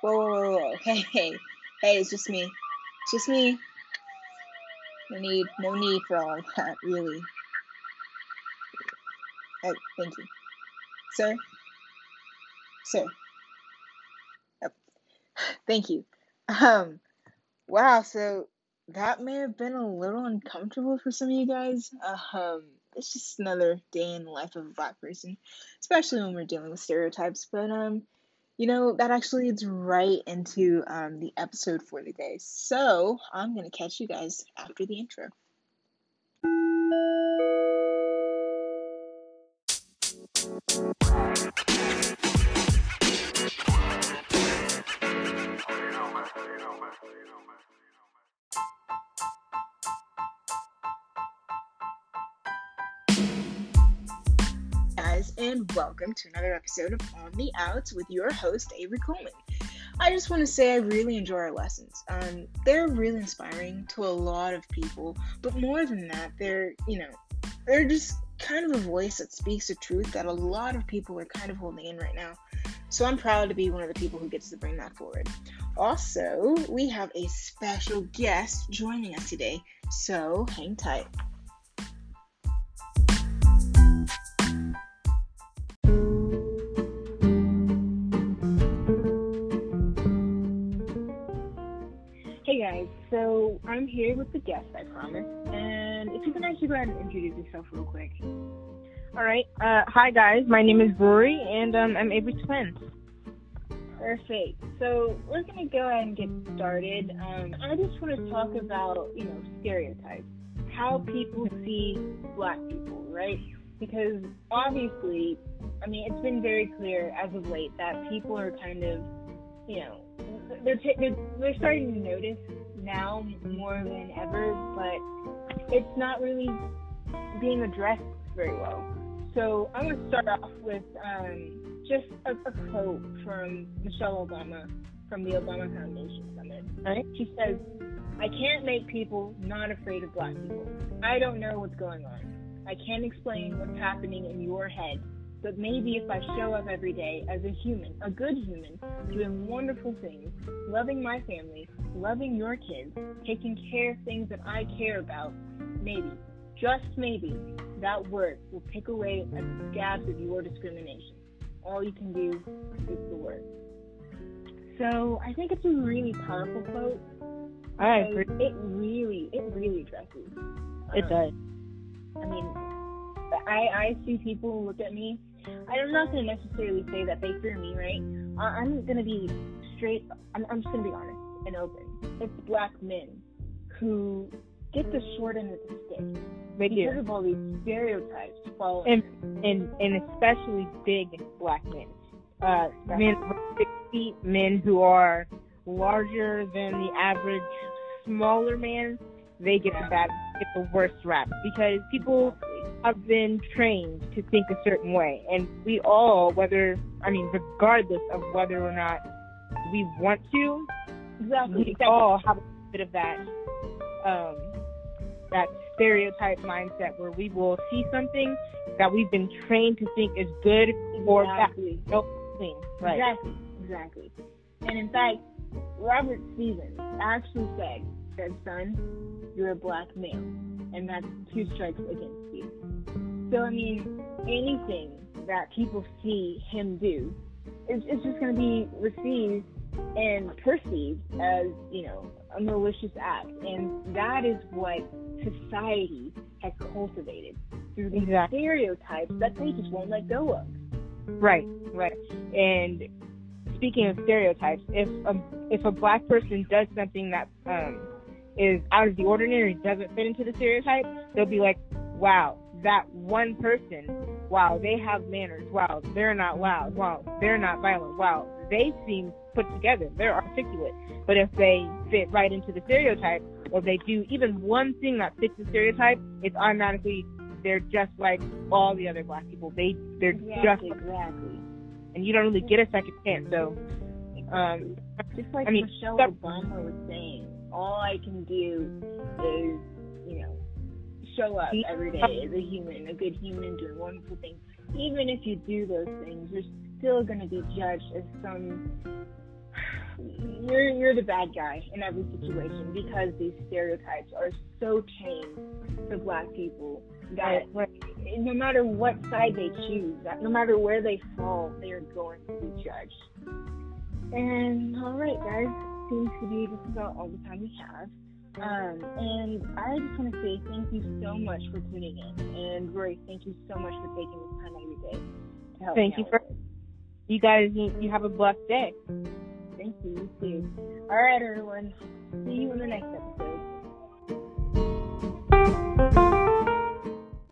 Whoa, whoa, whoa, whoa. Hey, hey, hey, it's just me. It's just me. No need, no need for all that, really. Oh, thank you. Sir? Sir. Oh, thank you. Um, wow, so that may have been a little uncomfortable for some of you guys. Uh, um, it's just another day in the life of a black person, especially when we're dealing with stereotypes. But um, you know that actually leads right into um the episode for the day. So I'm gonna catch you guys after the intro. Guys, and welcome to another episode of On the Outs with your host, Avery Coleman. I just want to say I really enjoy our lessons. Um, they're really inspiring to a lot of people, but more than that, they're, you know, they're just kind of a voice that speaks the truth that a lot of people are kind of holding in right now. So I'm proud to be one of the people who gets to bring that forward. Also, we have a special guest joining us today, so hang tight. I'm here with the guest, I promise. And if you can actually go ahead and introduce yourself real quick. All right. Uh, hi guys, my name is Rory, and um, I'm Avery's twin. Perfect. So we're gonna go ahead and get started. Um, I just want to talk about, you know, stereotypes, how people see black people, right? Because obviously, I mean, it's been very clear as of late that people are kind of, you know, they're t- they're, they're starting to notice now more than ever, but it's not really being addressed very well. So I'm gonna start off with um, just a, a quote from Michelle Obama from the Obama Foundation Summit. Right. She says, "I can't make people not afraid of black people. I don't know what's going on. I can't explain what's happening in your head." But maybe if I show up every day as a human, a good human, doing wonderful things, loving my family, loving your kids, taking care of things that I care about, maybe, just maybe, that word will take away at the scabs of your discrimination. All you can do is the word. So I think it's a really powerful quote. I agree. It really, it really addresses. It um, does. I mean, I I see people look at me. I'm not gonna necessarily say that they threw me, right? I'm gonna be straight. I'm, I'm just gonna be honest and open. It's black men who get the short end of the stick They because do, of all these stereotypes following. and and and especially big black men. Uh, men six feet, men who are larger than the average smaller man. They get the bad, get the worst rap because people have been trained to think a certain way, and we all, whether I mean, regardless of whether or not we want to, exactly. we exactly. all have a bit of that um that stereotype mindset where we will see something that we've been trained to think is good or bad. exactly. Nope, clean. Right. Exactly. Exactly. And in fact, Robert Stevens actually said, said, son, you're a black male, and that's two strikes against you. So, I mean, anything that people see him do, it's, it's just going to be received and perceived as, you know, a malicious act. And that is what society has cultivated through these Exactly. stereotypes that they just won't let go of. Right, right. And speaking of stereotypes, if a if a black person does something that um is out of the ordinary, doesn't fit into the stereotype, they'll be like, "Wow, that one person, wow, they have manners. Wow, they're not loud. Wow, they're not violent. Wow, they seem put together. They're articulate." But if they fit right into the stereotype, or they do even one thing that fits the stereotype, it's automatically they're just like all the other black people. They they're just Exactly, exactly. and you don't really get a second chance. So, um, Just like I mean, Michelle that- Obama was saying, all I can do is, you know, show up every day as a human, a good human doing wonderful things. Even if you do those things, you're still going to be judged as some you're you're the bad guy in every situation because these stereotypes are so chained to black people that no matter what side they choose, that no matter where they fall, they are going to be judged. And all right, guys, seems to be just about all the time we have. Um, and I just want to say thank you so much for tuning in. And Rory, thank you so much for taking this time out of your day to help Thank you for you guys. You have a blessed day. Thank you. You too. All right, everyone. See you in the next episode.